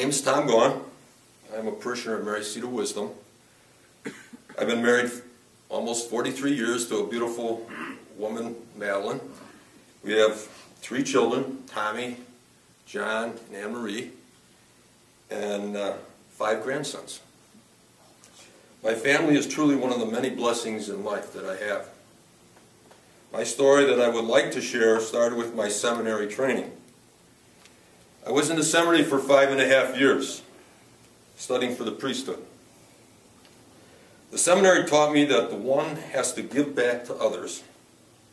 name is Tom Gaughan. I'm a parishioner of Mary of Wisdom. I've been married almost 43 years to a beautiful woman, Madeline. We have three children, Tommy, John, and Anne Marie, and uh, five grandsons. My family is truly one of the many blessings in life that I have. My story that I would like to share started with my seminary training. I was in the seminary for five and a half years, studying for the priesthood. The seminary taught me that the one has to give back to others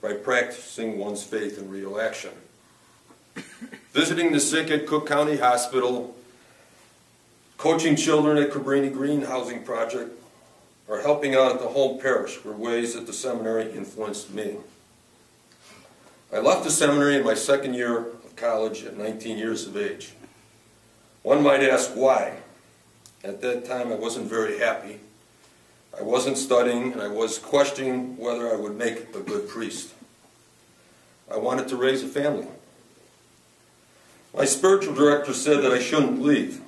by practicing one's faith in real action. Visiting the sick at Cook County Hospital, coaching children at Cabrini Green Housing Project, or helping out at the home parish were ways that the seminary influenced me. I left the seminary in my second year college at 19 years of age. One might ask why. At that time, I wasn't very happy. I wasn't studying, and I was questioning whether I would make a good priest. I wanted to raise a family. My spiritual director said that I shouldn't leave,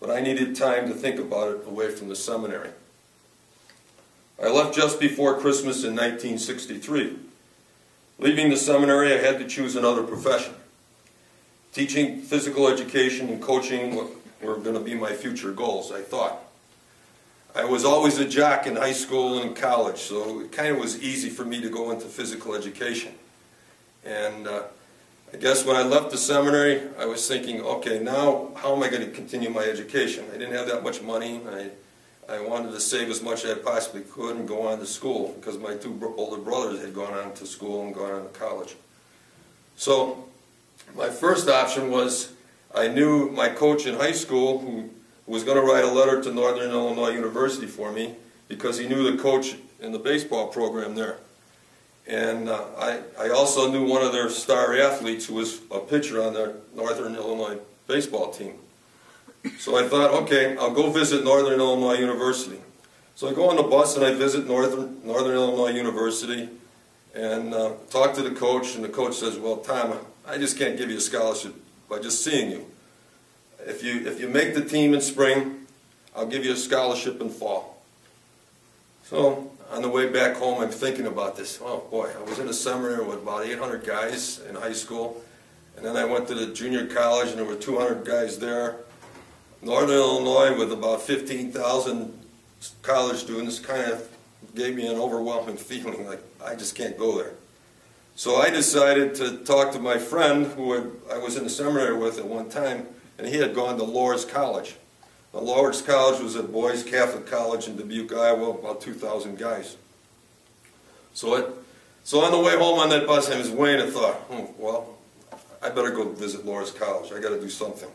but I needed time to think about it away from the seminary. I left just before Christmas in 1963. Leaving the seminary, I had to choose another profession. Teaching physical education and coaching were going to be my future goals, I thought. I was always a jock in high school and college, so it kind of was easy for me to go into physical education. And uh, I guess when I left the seminary, I was thinking, okay, now how am I going to continue my education? I didn't have that much money. I, I wanted to save as much as I possibly could and go on to school because my two older brothers had gone on to school and gone on to college. So my first option was I knew my coach in high school who was going to write a letter to Northern Illinois University for me because he knew the coach in the baseball program there. And uh, I, I also knew one of their star athletes who was a pitcher on their Northern Illinois baseball team. So I thought, okay, I'll go visit Northern Illinois University. So I go on the bus and I visit Northern, Northern Illinois University and uh, talk to the coach, and the coach says, well, Tom, I just can't give you a scholarship by just seeing you. If you, if you make the team in spring, I'll give you a scholarship in fall. So on the way back home, I'm thinking about this. Oh boy, I was in a seminary with about 800 guys in high school, and then I went to the junior college, and there were 200 guys there. Northern Illinois with about 15,000 college students kind of gave me an overwhelming feeling like I just can't go there. So I decided to talk to my friend who had, I was in the seminary with at one time, and he had gone to Loras College. Now, Loras College was a boys' Catholic college in Dubuque, Iowa, about 2,000 guys. So, it, so on the way home on that bus, I was weighing a thought, hmm, well, I better go visit Loras College. I got to do something.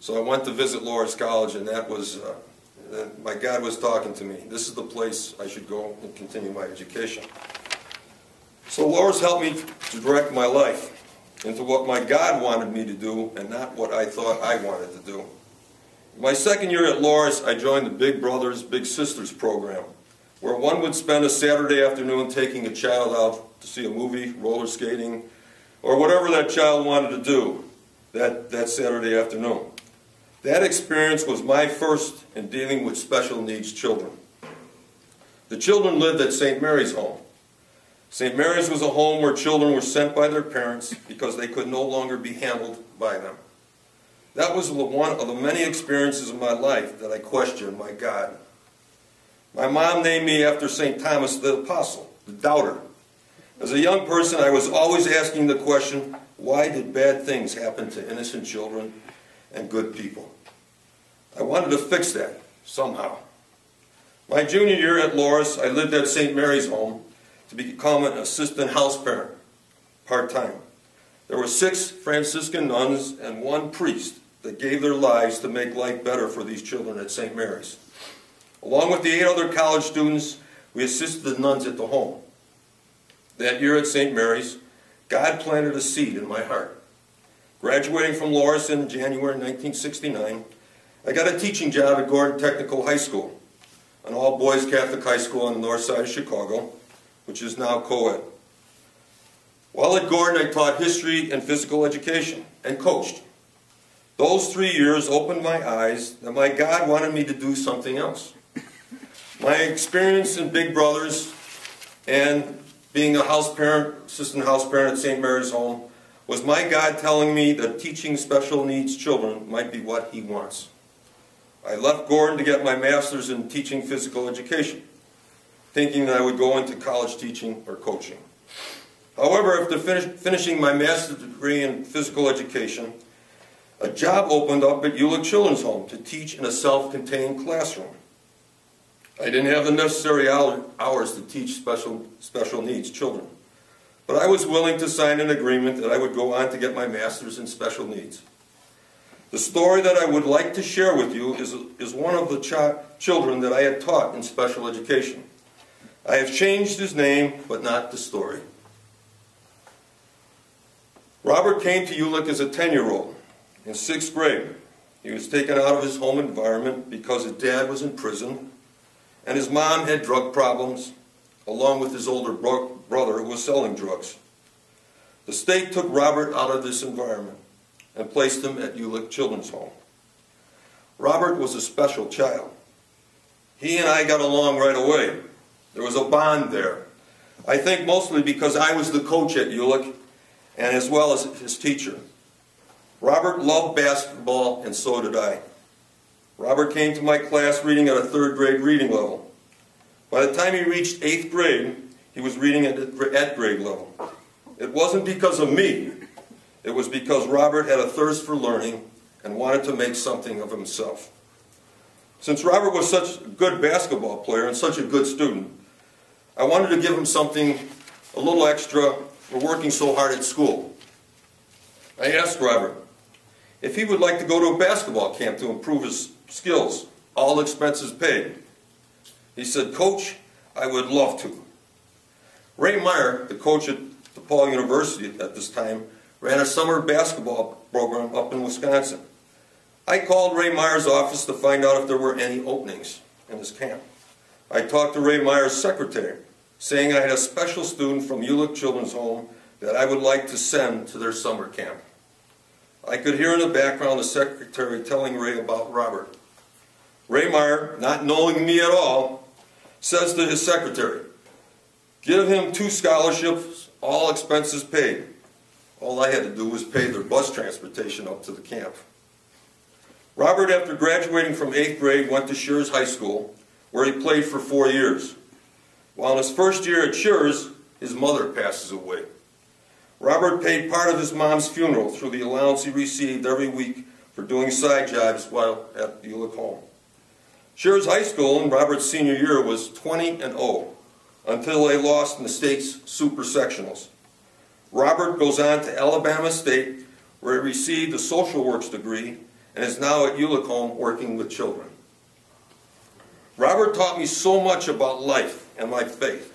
So I went to visit Loras College, and that was, uh, my God was talking to me. This is the place I should go and continue my education. So Loras helped me to direct my life into what my God wanted me to do and not what I thought I wanted to do. My second year at Loras, I joined the Big Brothers Big Sisters program, where one would spend a Saturday afternoon taking a child out to see a movie, roller skating, or whatever that child wanted to do that, that Saturday afternoon. That experience was my first in dealing with special needs children. The children lived at St. Mary's home. St. Mary's was a home where children were sent by their parents because they could no longer be handled by them. That was one of the many experiences of my life that I questioned my God. My mom named me after St. Thomas the Apostle, the doubter. As a young person, I was always asking the question, why did bad things happen to innocent children and good people? I wanted to fix that somehow. My junior year at Loras, I lived at St. Mary's home to become an assistant house parent, part-time. There were six Franciscan nuns and one priest that gave their lives to make life better for these children at St. Mary's. Along with the eight other college students, we assisted the nuns at the home. That year at St. Mary's, God planted a seed in my heart. Graduating from Loras in January 1969, I got a teaching job at Gordon Technical High School, an all-boys Catholic high school on the north side of Chicago, which is now co-ed. While at Gordon, I taught history and physical education and coached. Those three years opened my eyes that my God wanted me to do something else. My experience in Big Brothers and being a house parent, assistant house parent at St. Mary's Home, was my God telling me that teaching special needs children might be what He wants. I left Gordon to get my master's in teaching physical education, thinking that I would go into college teaching or coaching. However, after finish, finishing my master's degree in physical education, a job opened up at Uhlich Children's Home to teach in a self-contained classroom. I didn't have the necessary hours to teach special, special needs children, but I was willing to sign an agreement that I would go on to get my master's in special needs. The story that I would like to share with you is, is one of the ch children that I had taught in special education. I have changed his name, but not the story. Robert came to Uhlich as a 10-year-old in sixth grade. He was taken out of his home environment because his dad was in prison and his mom had drug problems, along with his older bro brother who was selling drugs. The state took Robert out of this environment and placed him at Uhlich Children's Home. Robert was a special child. He and I got along right away. There was a bond there. I think mostly because I was the coach at Uhlich and as well as his teacher. Robert loved basketball, and so did I. Robert came to my class reading at a third grade reading level. By the time he reached eighth grade, he was reading at, at grade level. It wasn't because of me. It was because Robert had a thirst for learning and wanted to make something of himself. Since Robert was such a good basketball player and such a good student, I wanted to give him something a little extra for working so hard at school. I asked Robert, if he would like to go to a basketball camp to improve his skills, all expenses paid. He said, Coach, I would love to. Ray Meyer, the coach at DePaul University at this time, ran a summer basketball program up in Wisconsin. I called Ray Meyer's office to find out if there were any openings in his camp. I talked to Ray Meyer's secretary, saying I had a special student from Uhlich Children's Home that I would like to send to their summer camp. I could hear in the background the secretary telling Ray about Robert. Ray Meyer, not knowing me at all, says to his secretary, give him two scholarships, all expenses paid. All I had to do was pay their bus transportation up to the camp. Robert, after graduating from 8th grade, went to Schurz High School, where he played for four years. While in his first year at Schurz, his mother passes away. Robert paid part of his mom's funeral through the allowance he received every week for doing side jobs while at Uhlich home. High School in Robert's senior year was 20 and 0 until they lost in the state's super sectionals. Robert goes on to Alabama State where he received a social works degree and is now at Uhlich home working with children. Robert taught me so much about life and my faith.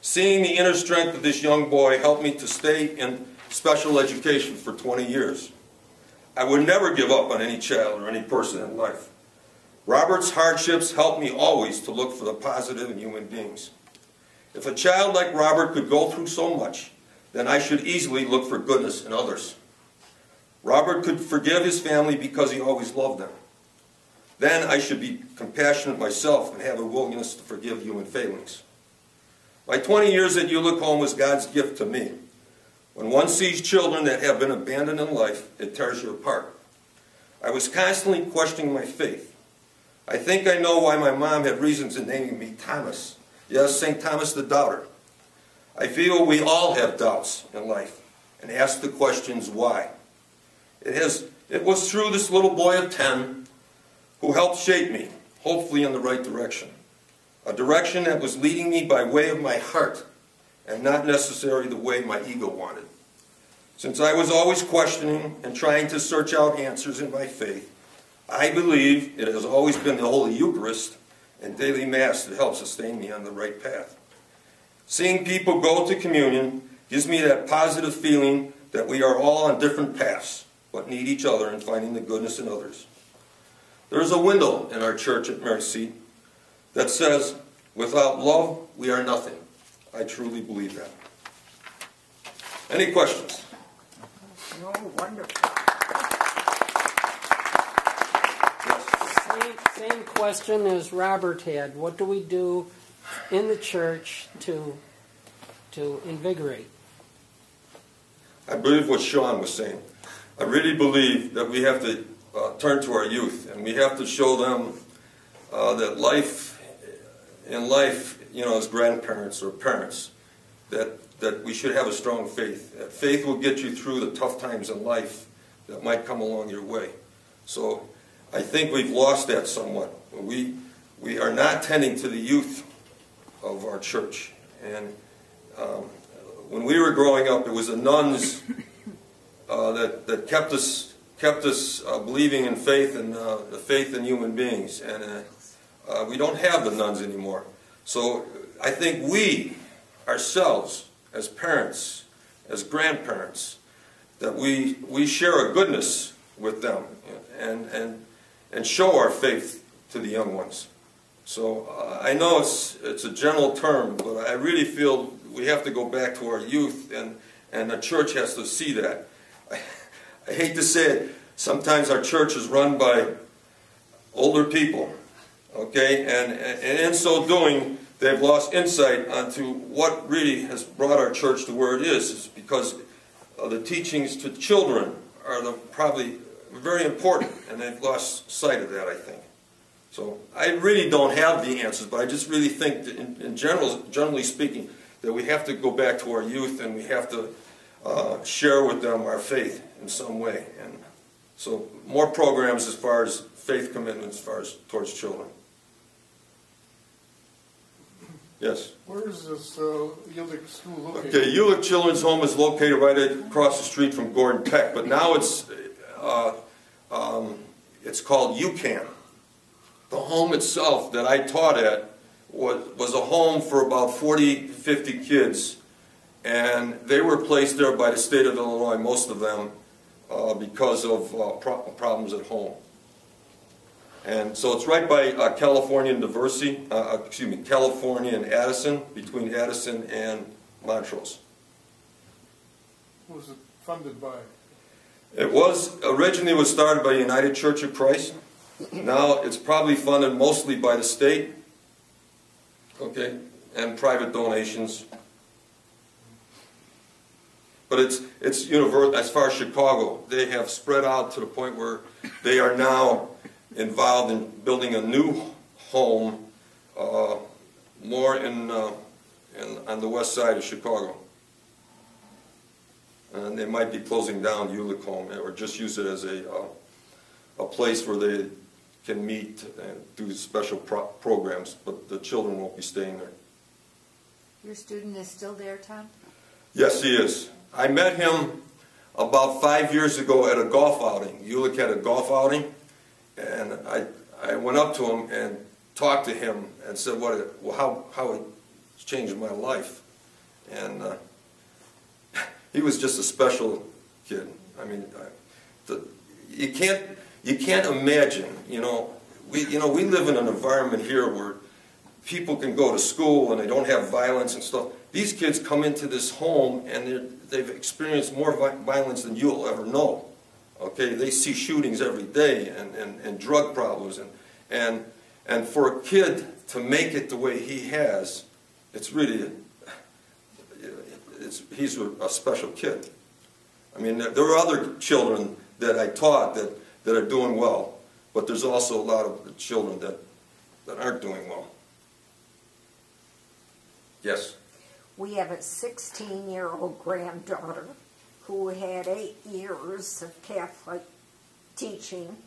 Seeing the inner strength of this young boy helped me to stay in special education for 20 years. I would never give up on any child or any person in life. Robert's hardships helped me always to look for the positive in human beings. If a child like Robert could go through so much, then I should easily look for goodness in others. Robert could forgive his family because he always loved them. Then I should be compassionate myself and have a willingness to forgive human failings. My 20 years at Home was God's gift to me. When one sees children that have been abandoned in life, it tears you apart. I was constantly questioning my faith. I think I know why my mom had reasons in naming me Thomas. Yes, St. Thomas the Doubter. I feel we all have doubts in life and ask the questions why. It, has, it was through this little boy of 10 who helped shape me, hopefully in the right direction a direction that was leading me by way of my heart and not necessarily the way my ego wanted. Since I was always questioning and trying to search out answers in my faith, I believe it has always been the Holy Eucharist and daily Mass that helps sustain me on the right path. Seeing people go to communion gives me that positive feeling that we are all on different paths, but need each other in finding the goodness in others. There's a window in our church at Mercy that says, without love, we are nothing. I truly believe that. Any questions? No, wonderful. Same, same question as Robert had. What do we do in the church to to invigorate? I believe what Sean was saying. I really believe that we have to uh, turn to our youth and we have to show them uh, that life, in life, you know, as grandparents or parents, that, that we should have a strong faith. That faith will get you through the tough times in life that might come along your way. So I think we've lost that somewhat. We, we are not tending to the youth of our church. And um, when we were growing up, it was the nuns uh, that, that kept us, kept us uh, believing in faith and uh, the faith in human beings. And uh, uh, we don't have the nuns anymore. So I think we, ourselves, as parents, as grandparents, that we, we share a goodness with them and, and, and show our faith to the young ones. So uh, I know it's, it's a general term, but I really feel we have to go back to our youth, and, and the church has to see that. I, hate to say it, sometimes our church is run by older people, okay? And, and in so doing, they've lost insight onto what really has brought our church to where it is. It's because the teachings to children are the, probably very important, and they've lost sight of that, I think. So I really don't have the answers, but I just really think, that in, in general, generally speaking, that we have to go back to our youth and we have to uh, share with them our faith in some way. And so more programs as far as faith commitments as far as towards children. Yes. Where is this uh, Uhlich School located? Okay, Uhlich Children's Home is located right across the street from Gordon Tech, but now it's uh, um, it's called UCAN. The home itself that I taught at was, was a home for about 40, 50 kids, and they were placed there by the state of Illinois, most of them, uh, because of uh, pro problems at home. And so it's right by uh, California and Diversey, uh, uh, excuse me, California and Addison, between Addison and Montrose. Who was it funded by? It was, originally was started by United Church of Christ. Now it's probably funded mostly by the state, okay, and private donations. But it's, it's universal, as far as Chicago, they have spread out to the point where they are now involved in building a new home uh, more in, uh, in, on the west side of Chicago. And they might be closing down Uhlich Home or just use it as a, uh, a place where they can meet and do special pro programs, but the children won't be staying there. Your student is still there, Tom? Yes, he is. I met him about five years ago at a golf outing. Uhlich had a golf outing, and I, I went up to him and talked to him and said what well, how, how it changed my life. And uh, he was just a special kid. I mean, I, the, you can't you can't imagine. You know, we you know we live in an environment here where people can go to school and they don't have violence and stuff. These kids come into this home and they've experienced more violence than you'll ever know. Okay, they see shootings every day and, and, and drug problems and and and for a kid to make it the way he has, it's really it's, he's a special kid. I mean, there are other children that I taught that, that are doing well, but there's also a lot of children that, that aren't doing well. Yes? We have a 16 year old granddaughter who had eight years of Catholic teaching,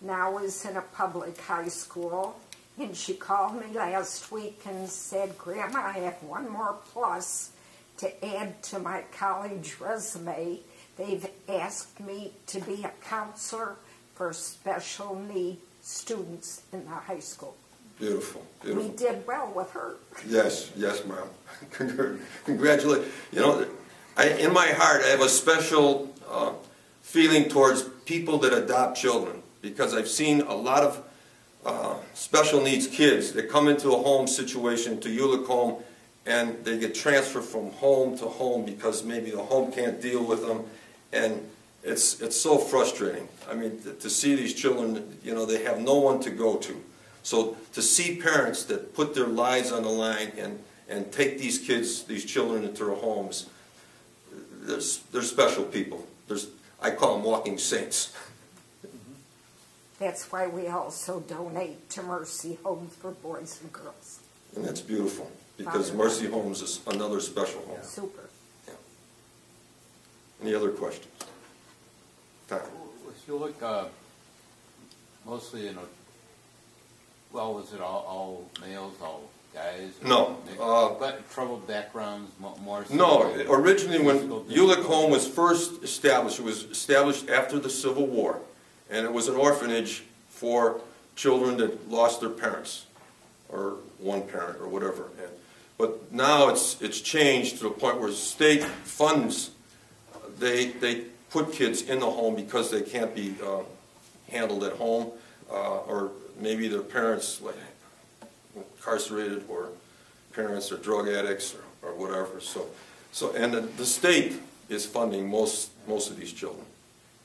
now is in a public high school. And she called me last week and said, Grandma, I have one more plus to add to my college resume. They've asked me to be a counselor for special need students in the high school. Beautiful, beautiful. We did well with her. Yes, yes, ma'am. Congratulations. You know, I, in my heart, I have a special uh, feeling towards people that adopt children because I've seen a lot of uh, special needs kids that come into a home situation, to Uhlich home, and they get transferred from home to home because maybe the home can't deal with them, and it's it's so frustrating. I mean, to see these children, you know, they have no one to go to. So to see parents that put their lives on the line and, and take these kids, these children into their homes, there's, they're special people. There's, I call them walking saints. That's why we also donate to Mercy Home for Boys and Girls. And that's beautiful, because Mercy Homes is another special home. Super. Yeah. Any other questions? Tom? If you look, uh, mostly in a, well, was it all, all males, all guys? No, uh, But troubled backgrounds, more so? No, originally when Uhlich Home was first established, it was established after the Civil War. And it was an orphanage for children that lost their parents, or one parent, or whatever. And- But now it's, it's changed to the point where state funds, they, they put kids in the home because they can't be uh, handled at home, uh, or maybe their parents like incarcerated, or parents are drug addicts, or, or whatever, so. So, and the, the state is funding most, most of these children.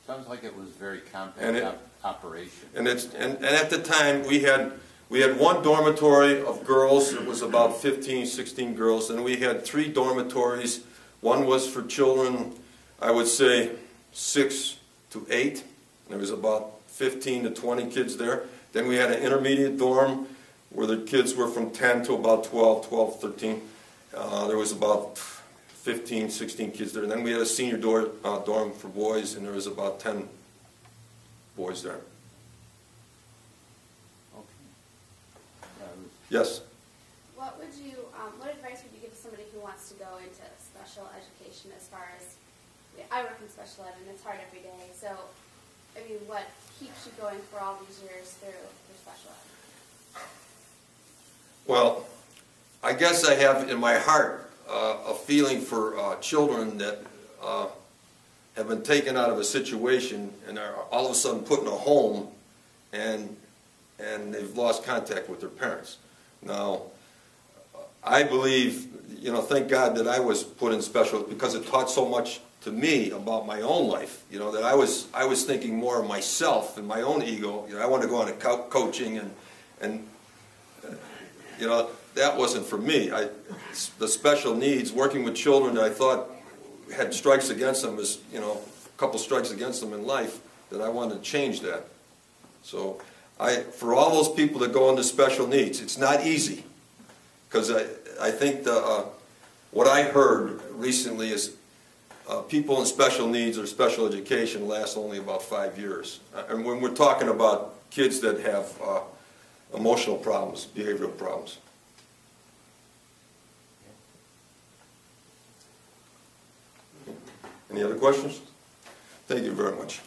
Sounds like it was very And compact it- op- operation. And it's, and, and at the time, we had, we had one dormitory of girls, it was about 15, 16 girls, and we had three dormitories. One was for children, I would say, six to eight, there was about 15 to 20 kids there. Then we had an intermediate dorm where the kids were from 10 to about 12, 12, 13. Uh, there was about 15, 16 kids there. And then we had a senior dorm, uh, dorm for boys, and there was about 10 boys there. Okay. Yeah, it was- Yes. What would you, um, what advice would you give to somebody who wants to go into special education as far as, I work in special ed and it's hard every day, so, I mean, what keeps you going for all these years through, through special ed? Well, I guess I have in my heart uh, a feeling for uh, children that uh, have been taken out of a situation and are all of a sudden put in a home and, and they've lost contact with their parents. Now, I believe, you know, thank God that I was put in special because it taught so much to me about my own life. You know, that I was I was thinking more of myself and my own ego. You know, I wanted to go on to co- coaching and and uh, you know that wasn't for me. I the special needs working with children that I thought had strikes against them is you know a couple strikes against them in life that I wanted to change that. So I for all those people that go into special needs, it's not easy because I, I think the, uh, what I heard recently is uh, people in special needs or special education last only about five years. Uh, And when we're talking about kids that have uh, emotional problems, behavioral problems. Any other questions? Thank you very much.